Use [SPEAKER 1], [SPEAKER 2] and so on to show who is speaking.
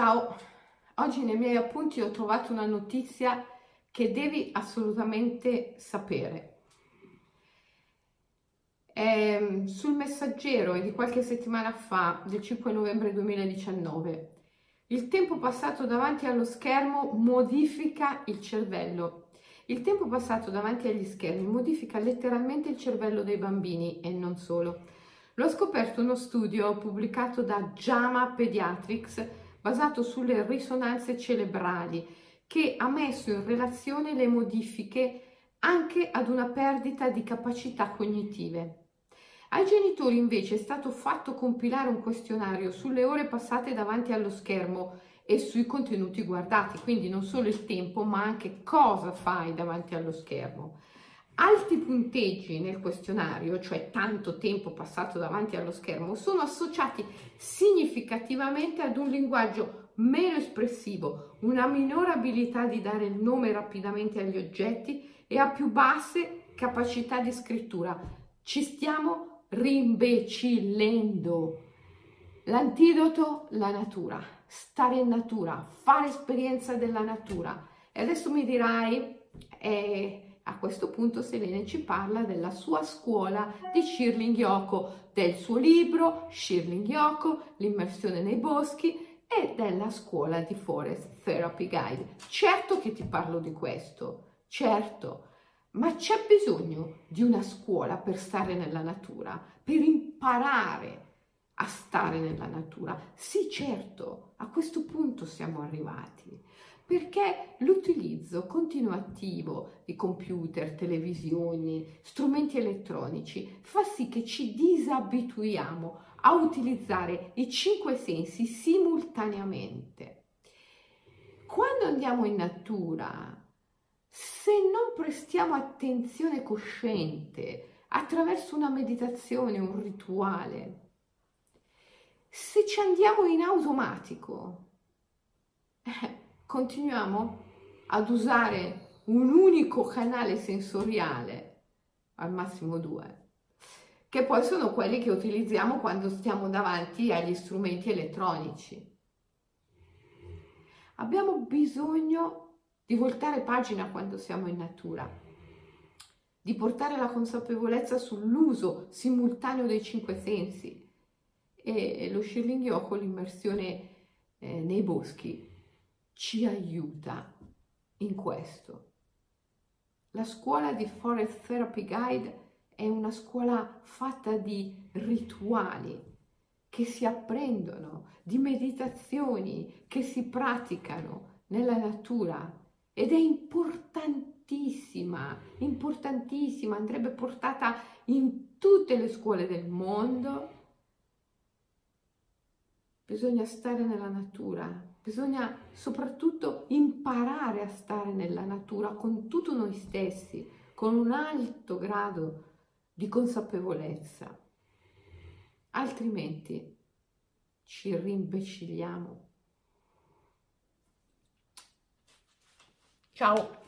[SPEAKER 1] Ciao, oggi nei miei appunti ho trovato una notizia che devi assolutamente sapere. È mm, sul messaggero di qualche settimana fa, del 5 novembre 2019. Il tempo passato davanti allo schermo modifica il cervello. Il tempo passato davanti agli schermi modifica letteralmente il cervello dei bambini e non solo. L'ho scoperto uno studio pubblicato da JAMA Pediatrics basato sulle risonanze cerebrali che ha messo in relazione le modifiche anche ad una perdita di capacità cognitive. Ai genitori invece è stato fatto compilare un questionario sulle ore passate davanti allo schermo e sui contenuti guardati, quindi non solo il tempo, ma anche cosa fai davanti allo schermo. Alti punteggi nel questionario, cioè tanto tempo passato davanti allo schermo, sono associati significativamente ad un linguaggio meno espressivo, una minore abilità di dare il nome rapidamente agli oggetti e a più basse capacità di scrittura. Ci stiamo rimbecillendo. L'antidoto, la natura, stare in natura, fare esperienza della natura. E adesso mi dirai, eh, a questo punto Selene ci parla della sua scuola di Shirling Yoko, del suo libro Shirling Yoko, l'immersione nei boschi e della scuola di Forest Therapy Guide. Certo che ti parlo di questo, certo, ma c'è bisogno di una scuola per stare nella natura, per imparare a stare nella natura. Sì, certo, a questo punto siamo arrivati perché l'utilizzo continuativo di computer, televisioni, strumenti elettronici fa sì che ci disabituiamo a utilizzare i cinque sensi simultaneamente. Quando andiamo in natura, se non prestiamo attenzione cosciente attraverso una meditazione, un rituale, se ci andiamo in automatico, eh, continuiamo ad usare un unico canale sensoriale, al massimo due, che poi sono quelli che utilizziamo quando stiamo davanti agli strumenti elettronici. Abbiamo bisogno di voltare pagina quando siamo in natura, di portare la consapevolezza sull'uso simultaneo dei cinque sensi e lo Shirling Yoko, l'immersione eh, nei boschi, ci aiuta in questo. La scuola di Forest Therapy Guide è una scuola fatta di rituali che si apprendono, di meditazioni che si praticano nella natura ed è importantissima, importantissima, andrebbe portata in tutte le scuole del mondo. Bisogna stare nella natura, Bisogna soprattutto imparare a stare nella natura con tutto noi stessi, con un alto grado di consapevolezza. Altrimenti ci rimbecilliamo. Ciao!